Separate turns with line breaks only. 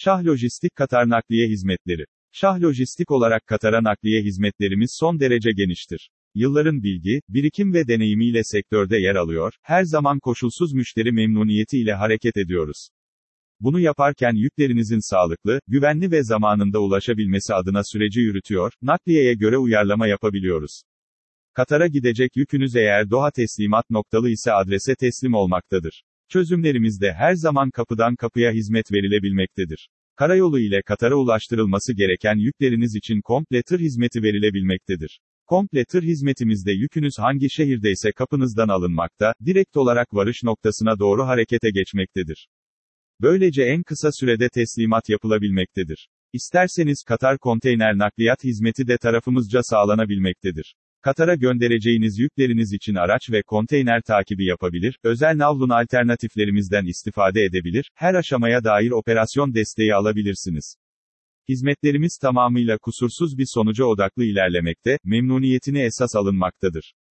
Şah Lojistik Katar Nakliye Hizmetleri. Şah Lojistik olarak Katar'a nakliye hizmetlerimiz son derece geniştir. Yılların bilgi, birikim ve deneyimiyle sektörde yer alıyor, her zaman koşulsuz müşteri memnuniyeti ile hareket ediyoruz. Bunu yaparken yüklerinizin sağlıklı, güvenli ve zamanında ulaşabilmesi adına süreci yürütüyor, nakliyeye göre uyarlama yapabiliyoruz. Katar'a gidecek yükünüz eğer Doha teslimat noktalı ise adrese teslim olmaktadır. Çözümlerimizde her zaman kapıdan kapıya hizmet verilebilmektedir. Karayolu ile Katar'a ulaştırılması gereken yükleriniz için komple tır hizmeti verilebilmektedir. Komple tır hizmetimizde yükünüz hangi şehirdeyse kapınızdan alınmakta, direkt olarak varış noktasına doğru harekete geçmektedir. Böylece en kısa sürede teslimat yapılabilmektedir. İsterseniz Katar konteyner nakliyat hizmeti de tarafımızca sağlanabilmektedir. Katar'a göndereceğiniz yükleriniz için araç ve konteyner takibi yapabilir, özel navlun alternatiflerimizden istifade edebilir, her aşamaya dair operasyon desteği alabilirsiniz. Hizmetlerimiz tamamıyla kusursuz bir sonuca odaklı ilerlemekte, memnuniyetini esas alınmaktadır.